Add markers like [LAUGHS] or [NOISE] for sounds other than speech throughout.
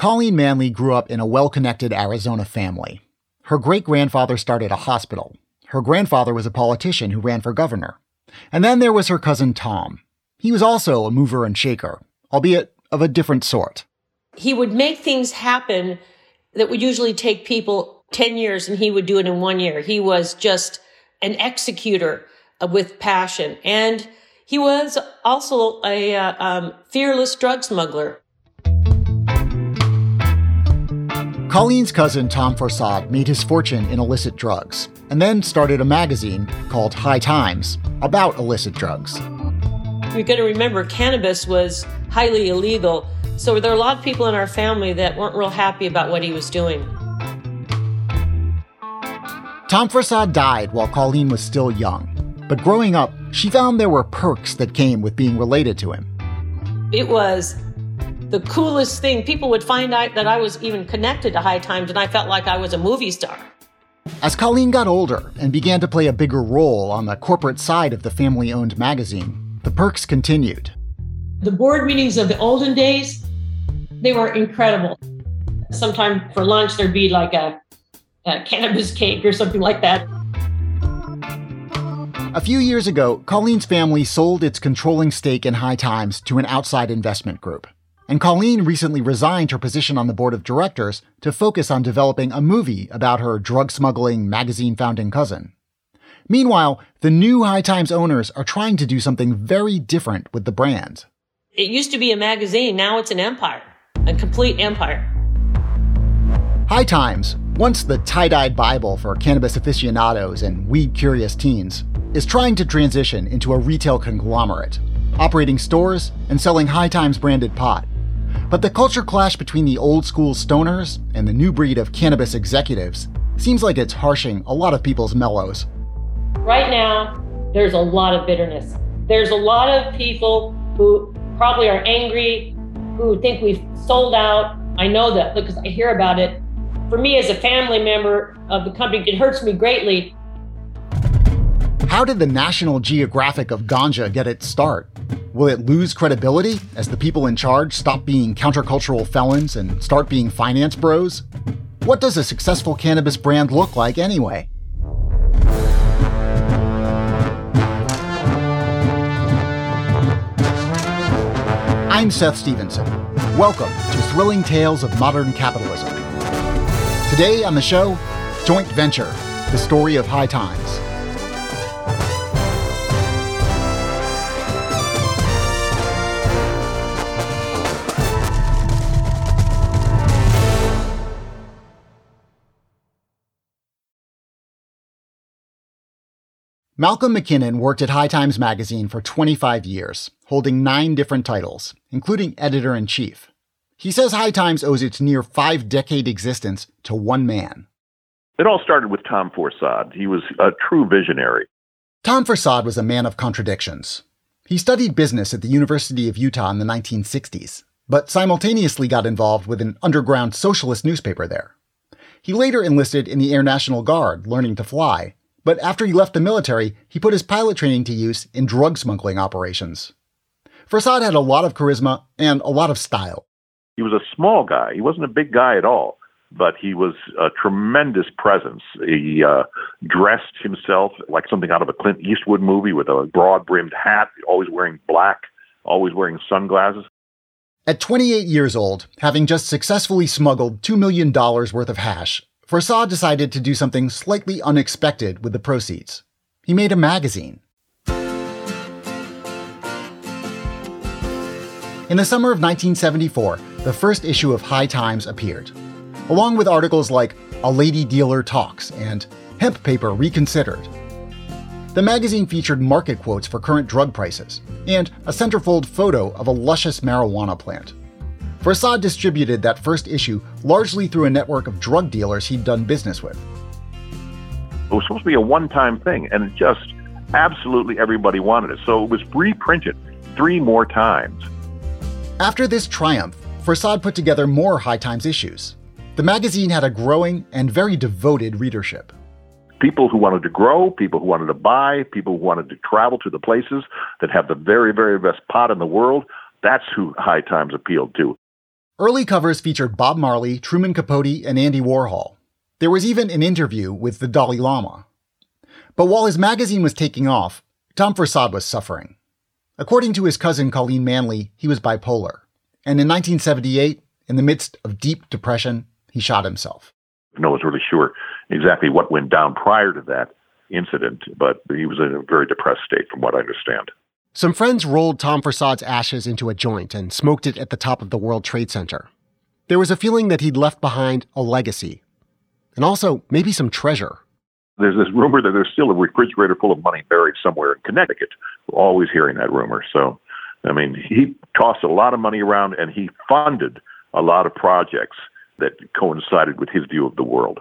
Colleen Manley grew up in a well connected Arizona family. Her great grandfather started a hospital. Her grandfather was a politician who ran for governor. And then there was her cousin Tom. He was also a mover and shaker, albeit of a different sort. He would make things happen that would usually take people 10 years, and he would do it in one year. He was just an executor with passion. And he was also a uh, um, fearless drug smuggler. Colleen's cousin Tom Forcade made his fortune in illicit drugs and then started a magazine called High Times about illicit drugs. You've got to remember, cannabis was highly illegal, so there are a lot of people in our family that weren't real happy about what he was doing. Tom Forcade died while Colleen was still young, but growing up, she found there were perks that came with being related to him. It was the coolest thing. People would find out that I was even connected to High Times, and I felt like I was a movie star. As Colleen got older and began to play a bigger role on the corporate side of the family owned magazine, the perks continued. The board meetings of the olden days, they were incredible. Sometime for lunch, there'd be like a, a cannabis cake or something like that. A few years ago, Colleen's family sold its controlling stake in High Times to an outside investment group and Colleen recently resigned her position on the board of directors to focus on developing a movie about her drug smuggling magazine founding cousin. Meanwhile, the new High Times owners are trying to do something very different with the brand. It used to be a magazine, now it's an empire, a complete empire. High Times, once the tie dyed Bible for cannabis aficionados and weed curious teens, is trying to transition into a retail conglomerate, operating stores and selling High Times branded pot. But the culture clash between the old school stoners and the new breed of cannabis executives seems like it's harshing a lot of people's mellows. Right now, there's a lot of bitterness. There's a lot of people who probably are angry, who think we've sold out. I know that because I hear about it. For me, as a family member of the company, it hurts me greatly. How did the National Geographic of Ganja get its start? Will it lose credibility as the people in charge stop being countercultural felons and start being finance bros? What does a successful cannabis brand look like anyway? I'm Seth Stevenson. Welcome to Thrilling Tales of Modern Capitalism. Today on the show, Joint Venture, the story of high times. Malcolm McKinnon worked at High Times Magazine for 25 years, holding nine different titles, including editor in chief. He says High Times owes its near five decade existence to one man. It all started with Tom Forcade. He was a true visionary. Tom Forcade was a man of contradictions. He studied business at the University of Utah in the 1960s, but simultaneously got involved with an underground socialist newspaper there. He later enlisted in the Air National Guard, learning to fly, but after he left the military, he put his pilot training to use in drug smuggling operations. Forcade had a lot of charisma and a lot of style. He was a small guy. He wasn't a big guy at all, but he was a tremendous presence. He uh, dressed himself like something out of a Clint Eastwood movie with a broad brimmed hat, always wearing black, always wearing sunglasses. At 28 years old, having just successfully smuggled $2 million worth of hash, Forcade decided to do something slightly unexpected with the proceeds. He made a magazine. In the summer of 1974, the first issue of High Times appeared, along with articles like A Lady Dealer Talks and Hemp Paper Reconsidered. The magazine featured market quotes for current drug prices and a centerfold photo of a luscious marijuana plant. Forcade distributed that first issue largely through a network of drug dealers he'd done business with. It was supposed to be a one time thing, and it just absolutely everybody wanted it. So it was reprinted three more times. After this triumph, Forcade put together more High Times issues. The magazine had a growing and very devoted readership. People who wanted to grow, people who wanted to buy, people who wanted to travel to the places that have the very, very best pot in the world. That's who High Times appealed to. Early covers featured Bob Marley, Truman Capote, and Andy Warhol. There was even an interview with the Dalai Lama. But while his magazine was taking off, Tom Forcade was suffering. According to his cousin Colleen Manley, he was bipolar. And in 1978, in the midst of deep depression, he shot himself. No one's really sure exactly what went down prior to that incident, but he was in a very depressed state, from what I understand. Some friends rolled Tom Forcade's ashes into a joint and smoked it at the top of the World Trade Center. There was a feeling that he'd left behind a legacy, and also maybe some treasure. There's this rumor that there's still a refrigerator full of money buried somewhere in Connecticut. We're always hearing that rumor. So, I mean, he tossed a lot of money around and he funded a lot of projects that coincided with his view of the world.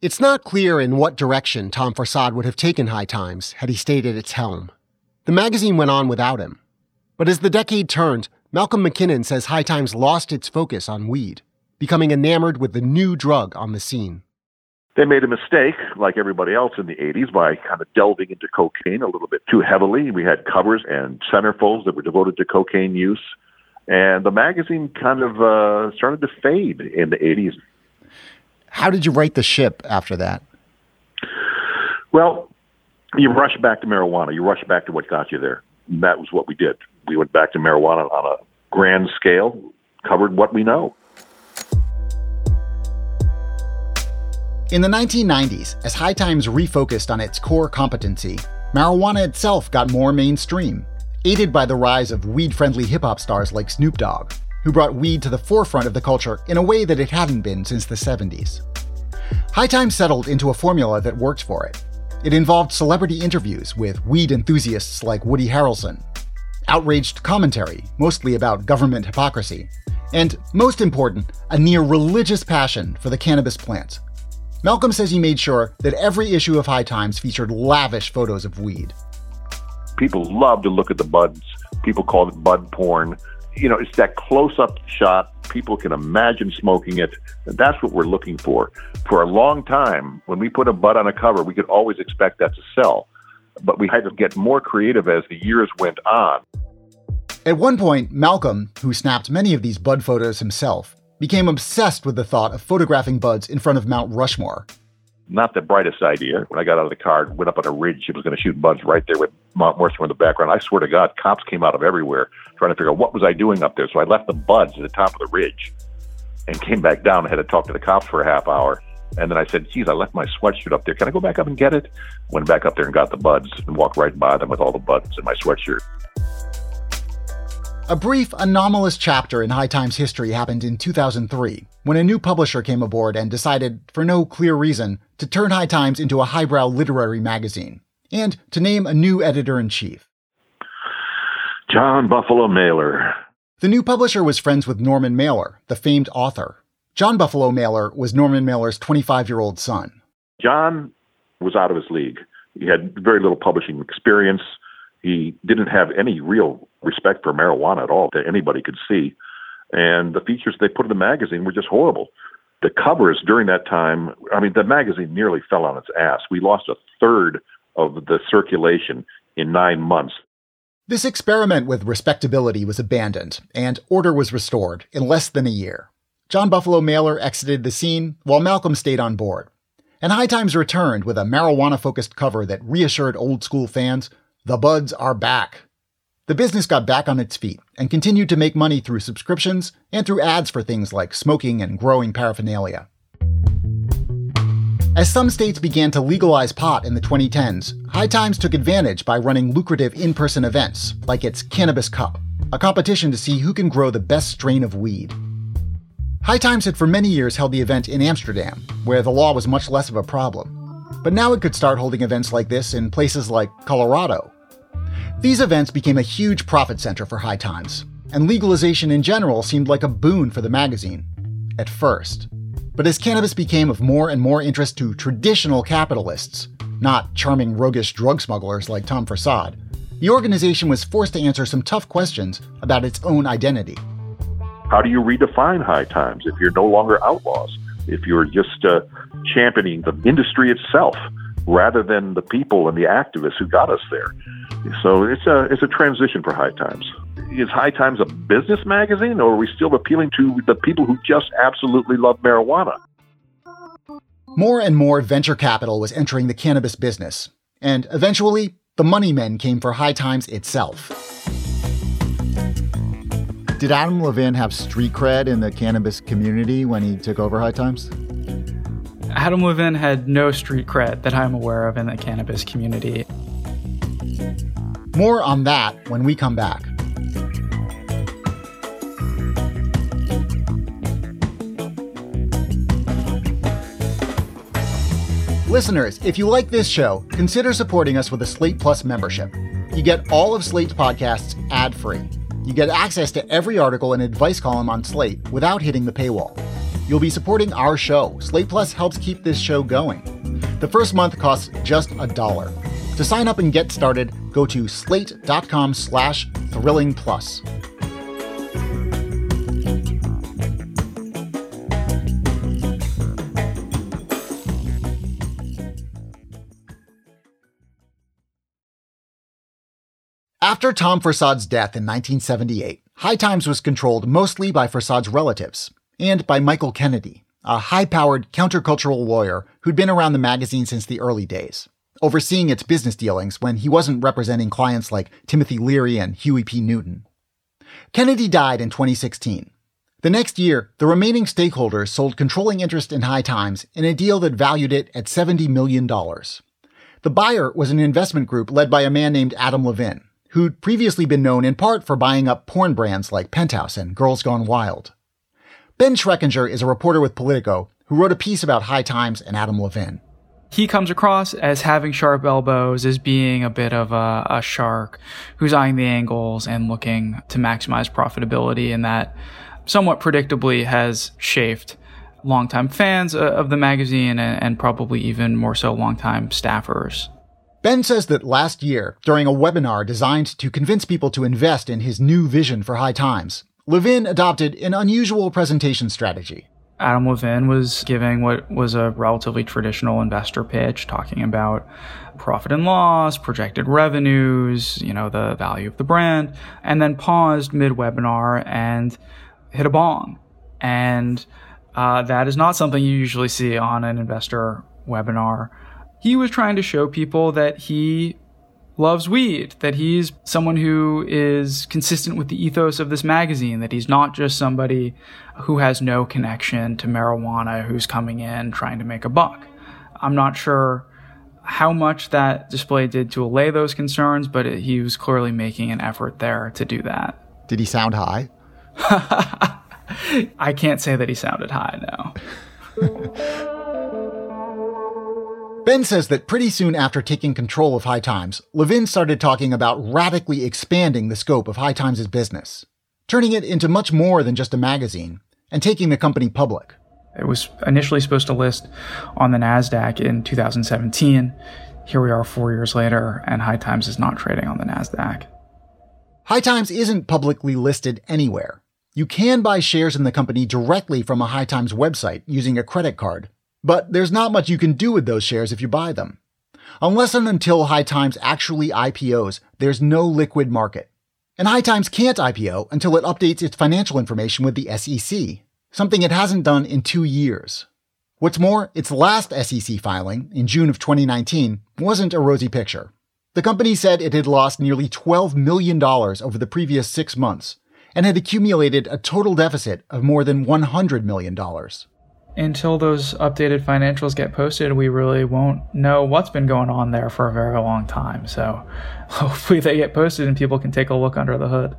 It's not clear in what direction Tom Forcade would have taken High Times had he stayed at its helm. The magazine went on without him. But as the decade turned, Malcolm McKinnon says High Times lost its focus on weed, becoming enamored with the new drug on the scene. They made a mistake, like everybody else in the 80s, by kind of delving into cocaine a little bit too heavily. We had covers and centerfolds that were devoted to cocaine use. And the magazine kind of uh, started to fade in the 80s. How did you right the ship after that? Well, you rush back to marijuana. You rush back to what got you there. And that was what we did. We went back to marijuana on a grand scale, covered what we know. In the 1990s, as High Times refocused on its core competency, marijuana itself got more mainstream, aided by the rise of weed friendly hip hop stars like Snoop Dogg, who brought weed to the forefront of the culture in a way that it hadn't been since the 70s. High Times settled into a formula that worked for it. It involved celebrity interviews with weed enthusiasts like Woody Harrelson, outraged commentary, mostly about government hypocrisy, and, most important, a near religious passion for the cannabis plant Malcolm says he made sure that every issue of High Times featured lavish photos of weed. People love to look at the buds. People call it bud porn. You know, it's that close up shot. People can imagine smoking it. That's what we're looking for. For a long time, when we put a bud on a cover, we could always expect that to sell. But we had to get more creative as the years went on. At one point, Malcolm, who snapped many of these bud photos himself, became obsessed with the thought of photographing buds in front of Mount Rushmore. Not the brightest idea. When I got out of the car, went up on a ridge, it was going to shoot buds right there with Mount Rushmore in the background. I swear to God, cops came out of everywhere trying to figure out what was I doing up there. So I left the buds at the top of the ridge and came back down and had to talk to the cops for a half hour. And then I said, geez, I left my sweatshirt up there. Can I go back up and get it? Went back up there and got the buds and walked right by them with all the buds in my sweatshirt. A brief, anomalous chapter in High Times history happened in 2003 when a new publisher came aboard and decided, for no clear reason, to turn High Times into a highbrow literary magazine and to name a new editor in chief. John Buffalo Mailer. The new publisher was friends with Norman Mailer, the famed author. John Buffalo Mailer was Norman Mailer's 25 year old son. John was out of his league. He had very little publishing experience. He didn't have any real respect for marijuana at all that anybody could see. And the features they put in the magazine were just horrible. The covers during that time, I mean, the magazine nearly fell on its ass. We lost a third of the circulation in nine months. This experiment with respectability was abandoned, and order was restored in less than a year. John Buffalo Mailer exited the scene, while Malcolm stayed on board. And High Times returned with a marijuana focused cover that reassured old school fans the buds are back. The business got back on its feet and continued to make money through subscriptions and through ads for things like smoking and growing paraphernalia. As some states began to legalize pot in the 2010s, High Times took advantage by running lucrative in person events, like its Cannabis Cup, a competition to see who can grow the best strain of weed. High Times had for many years held the event in Amsterdam, where the law was much less of a problem. But now it could start holding events like this in places like Colorado, these events became a huge profit center for High Times. and legalization in general seemed like a boon for the magazine. At first. But as cannabis became of more and more interest to traditional capitalists, not charming roguish drug smugglers like Tom Forcade, the organization was forced to answer some tough questions about its own identity. How do you redefine high times if you're no longer outlaws? If you're just uh, championing the industry itself rather than the people and the activists who got us there? So it's a it's a transition for High Times. Is High Times a business magazine, or are we still appealing to the people who just absolutely love marijuana? More and more venture capital was entering the cannabis business, and eventually, the money men came for High Times itself. Did Adam Levin have street cred in the cannabis community when he took over High Times? Adam Levin had no street cred that I'm aware of in the cannabis community. More on that when we come back. Listeners, if you like this show, consider supporting us with a Slate Plus membership. You get all of Slate's podcasts ad free. You get access to every article and advice column on Slate without hitting the paywall. You'll be supporting our show. Slate Plus helps keep this show going. The first month costs just a dollar. To sign up and get started, go to slate.com slash thrilling plus. After Tom Forcade's death in 1978, High Times was controlled mostly by Forcade's relatives and by Michael Kennedy, a high powered countercultural lawyer who'd been around the magazine since the early days overseeing its business dealings when he wasn't representing clients like Timothy Leary and Huey P. Newton. Kennedy died in 2016. The next year, the remaining stakeholders sold controlling interest in High Times in a deal that valued it at $70 million. The buyer was an investment group led by a man named Adam Levin, who'd previously been known in part for buying up porn brands like Penthouse and Girls Gone Wild. Ben Schreckinger is a reporter with Politico who wrote a piece about High Times and Adam Levin he comes across as having sharp elbows, as being a bit of a, a, shark who's eyeing the angles and looking to maximize profitability, and that somewhat predictably has chafed longtime fans of the magazine and, and probably even more so longtime staffers. Ben says that last year, during a webinar designed to convince people to invest in his new vision for High Times, Levin adopted an unusual presentation strategy. Adam Levin was giving what was a relatively traditional investor pitch, talking about profit and loss, projected revenues, you know, the value of the brand, and then paused mid webinar and hit a bong. And uh, that is not something you usually see on an investor webinar. He was trying to show people that he loves weed, that he's someone who is consistent with the ethos of this magazine, that he's not just somebody who has no connection to marijuana who's coming in trying to make a buck. I'm not sure how much that display did to allay those concerns, but it, he was clearly making an effort there to do that. Did he sound high? [LAUGHS] I can't say that he sounded high, no. [LAUGHS] Ben says that pretty soon after taking control of High Times, Levin started talking about radically expanding the scope of High Times' business, turning it into much more than just a magazine, and taking the company public. It was initially supposed to list on the NASDAQ in 2017. Here we are four years later, and High Times is not trading on the NASDAQ. High Times isn't publicly listed anywhere. You can buy shares in the company directly from a High Times website using a credit card, but there's not much you can do with those shares if you buy them. Unless and until High Times actually IPOs, there's no liquid market. And High Times can't IPO until it updates its financial information with the SEC, something it hasn't done in two years. What's more, its last SEC filing, in June of 2019, wasn't a rosy picture. The company said it had lost nearly $12 million over the previous six months and had accumulated a total deficit of more than $100 million until those updated financials get posted, we really won't know what's been going on there for a very long time. So [LAUGHS] hopefully they get posted and people can take a look under the hood.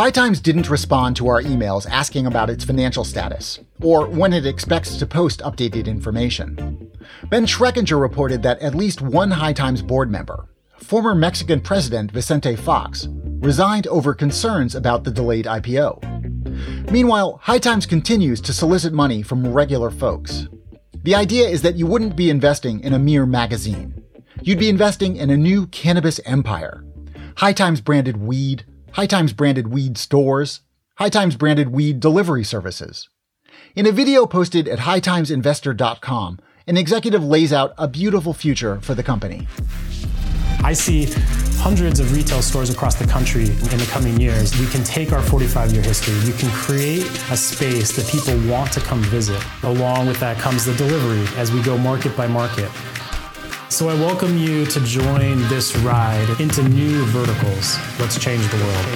High Times didn't respond to our emails asking about its financial status, or when it expects to post updated information. Ben Schreckinger reported that at least one High Times board member, former Mexican President Vicente Fox resigned over concerns about the delayed IPO. Meanwhile, High Times continues to solicit money from regular folks. The idea is that you wouldn't be investing in a mere magazine. You'd be investing in a new cannabis empire. High Times branded weed, High Times branded weed stores, High Times branded weed delivery services. In a video posted at hightimesinvestor.com, an executive lays out a beautiful future for the company. I see hundreds of retail stores across the country in the coming years. We can take our 45 year history, we can create a space that people want to come visit. Along with that comes the delivery as we go market by market. So I welcome you to join this ride into new verticals. Let's change the world.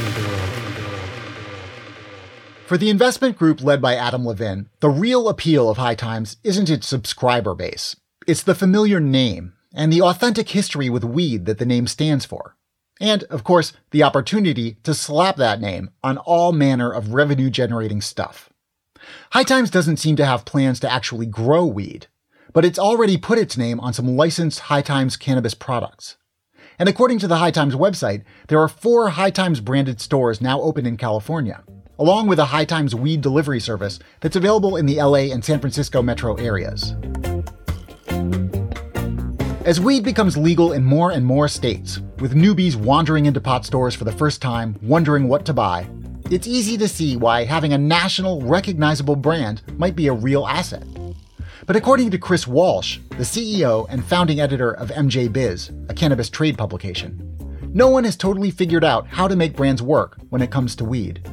For the investment group led by Adam Levin, the real appeal of High Times isn't its subscriber base. It's the familiar name and the authentic history with weed that the name stands for. And, of course, the opportunity to slap that name on all manner of revenue generating stuff. High Times doesn't seem to have plans to actually grow weed, but it's already put its name on some licensed High Times cannabis products. And according to the High Times website, there are four High Times branded stores now open in California, along with a High Times weed delivery service that's available in the LA and San Francisco metro areas. As weed becomes legal in more and more states, with newbies wandering into pot stores for the first time, wondering what to buy, it's easy to see why having a national, recognizable brand might be a real asset. But according to Chris Walsh, the CEO and founding editor of MJ Biz, a cannabis trade publication, no one has totally figured out how to make brands work when it comes to weed.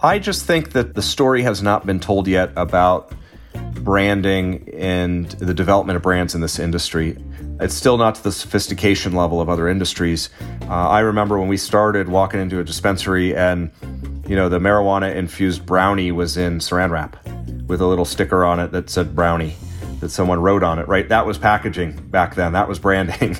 I just think that the story has not been told yet about branding and the development of brands in this industry. It's still not to the sophistication level of other industries. Uh, I remember when we started walking into a dispensary and, you know, the marijuana infused brownie was in saran wrap with a little sticker on it that said brownie that someone wrote on it, right? That was packaging back then. That was branding.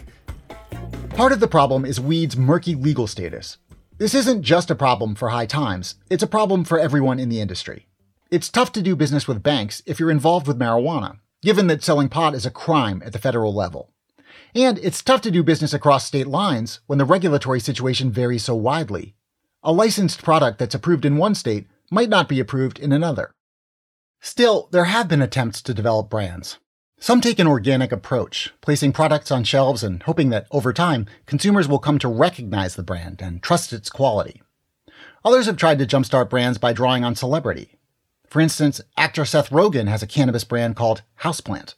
[LAUGHS] Part of the problem is weed's murky legal status. This isn't just a problem for High Times, it's a problem for everyone in the industry. It's tough to do business with banks if you're involved with marijuana, given that selling pot is a crime at the federal level. And it's tough to do business across state lines when the regulatory situation varies so widely. A licensed product that's approved in one state might not be approved in another. Still, there have been attempts to develop brands. Some take an organic approach, placing products on shelves and hoping that over time, consumers will come to recognize the brand and trust its quality. Others have tried to jumpstart brands by drawing on celebrity. For instance, actor Seth Rogen has a cannabis brand called Houseplant.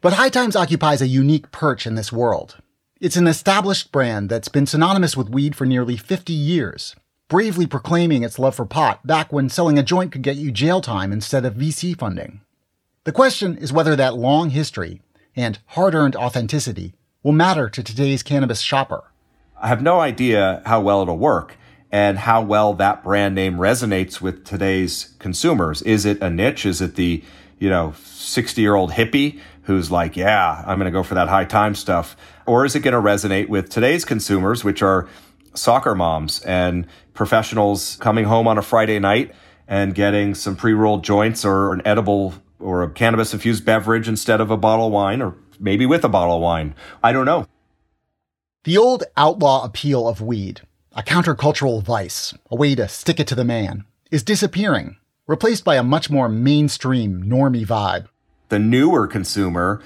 But High Times occupies a unique perch in this world. It's an established brand that's been synonymous with weed for nearly 50 years, bravely proclaiming its love for pot back when selling a joint could get you jail time instead of VC funding. The question is whether that long history and hard earned authenticity will matter to today's cannabis shopper. I have no idea how well it'll work and how well that brand name resonates with today's consumers. Is it a niche? Is it the, you know, 60 year old hippie who's like, yeah, I'm going to go for that high time stuff? Or is it going to resonate with today's consumers, which are soccer moms and professionals coming home on a Friday night and getting some pre rolled joints or an edible or a cannabis infused beverage instead of a bottle of wine or maybe with a bottle of wine? I don't know. The old outlaw appeal of weed, a countercultural vice, a way to stick it to the man, is disappearing, replaced by a much more mainstream, normie vibe the newer consumer,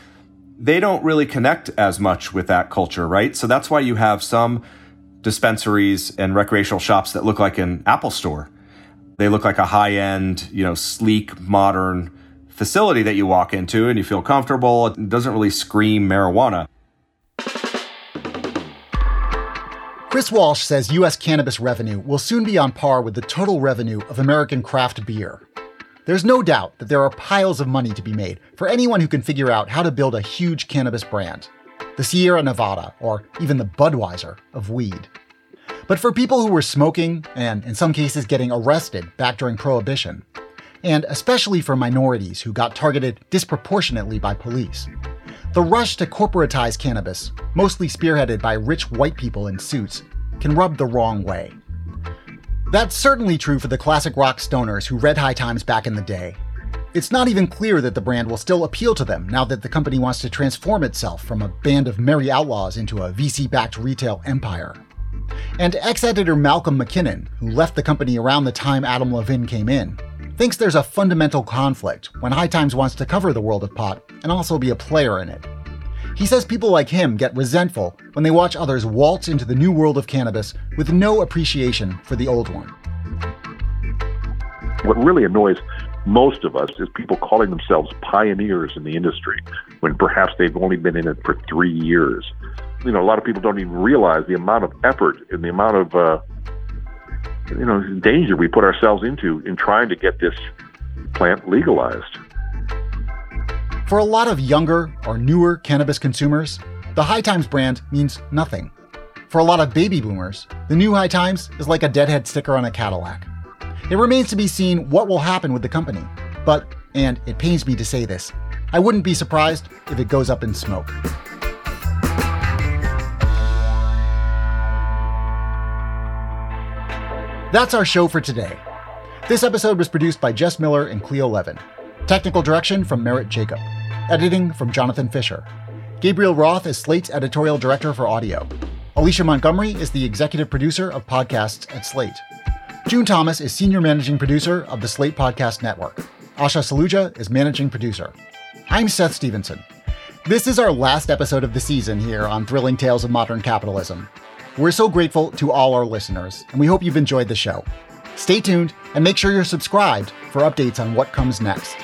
they don't really connect as much with that culture, right? So that's why you have some dispensaries and recreational shops that look like an Apple store. They look like a high end, you know, sleek, modern facility that you walk into and you feel comfortable. It doesn't really scream marijuana. Chris Walsh says U.S. cannabis revenue will soon be on par with the total revenue of American craft beer. There's no doubt that there are piles of money to be made for anyone who can figure out how to build a huge cannabis brand. The Sierra Nevada, or even the Budweiser of weed. But for people who were smoking, and in some cases getting arrested back during Prohibition, and especially for minorities who got targeted disproportionately by police, the rush to corporatize cannabis, mostly spearheaded by rich white people in suits, can rub the wrong way. That's certainly true for the classic rock stoners who read High Times back in the day. It's not even clear that the brand will still appeal to them now that the company wants to transform itself from a band of merry outlaws into a VC backed retail empire. And ex editor Malcolm McKinnon, who left the company around the time Adam Levin came in, thinks there's a fundamental conflict when High Times wants to cover the world of pot and also be a player in it. He says people like him get resentful when they watch others waltz into the new world of cannabis with no appreciation for the old one. What really annoys most of us is people calling themselves pioneers in the industry when perhaps they've only been in it for three years. You know, a lot of people don't even realize the amount of effort and the amount of, uh, you know, danger we put ourselves into in trying to get this plant legalized. For a lot of younger or newer cannabis consumers, the High Times brand means nothing. For a lot of baby boomers, the new High Times is like a deadhead sticker on a Cadillac. It remains to be seen what will happen with the company. But, and it pains me to say this, I wouldn't be surprised if it goes up in smoke. That's our show for today. This episode was produced by Jess Miller and Cleo Levin. Technical direction from Merritt Jacob. Editing from Jonathan Fisher. Gabriel Roth is Slate's editorial director for audio. Alicia Montgomery is the executive producer of podcasts at Slate. June Thomas is senior managing producer of the Slate Podcast Network. Asha Saluja is managing producer. I'm Seth Stevenson. This is our last episode of the season here on Thrilling Tales of Modern Capitalism. We're so grateful to all our listeners, and we hope you've enjoyed the show. Stay tuned and make sure you're subscribed for updates on what comes next.